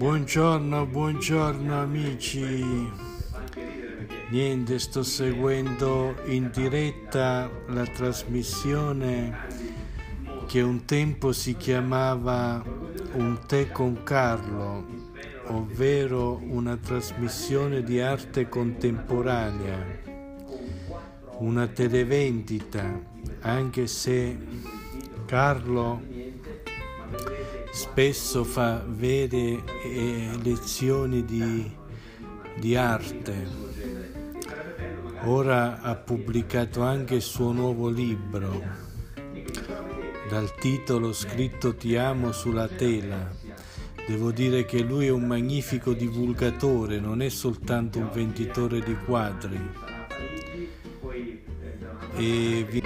Buongiorno, buongiorno amici. Niente, sto seguendo in diretta la trasmissione che un tempo si chiamava Un tè con Carlo, ovvero una trasmissione di arte contemporanea, una televendita, anche se Carlo spesso fa vere eh, lezioni di, di arte. Ora ha pubblicato anche il suo nuovo libro dal titolo scritto Ti amo sulla tela. Devo dire che lui è un magnifico divulgatore, non è soltanto un venditore di quadri. E vi...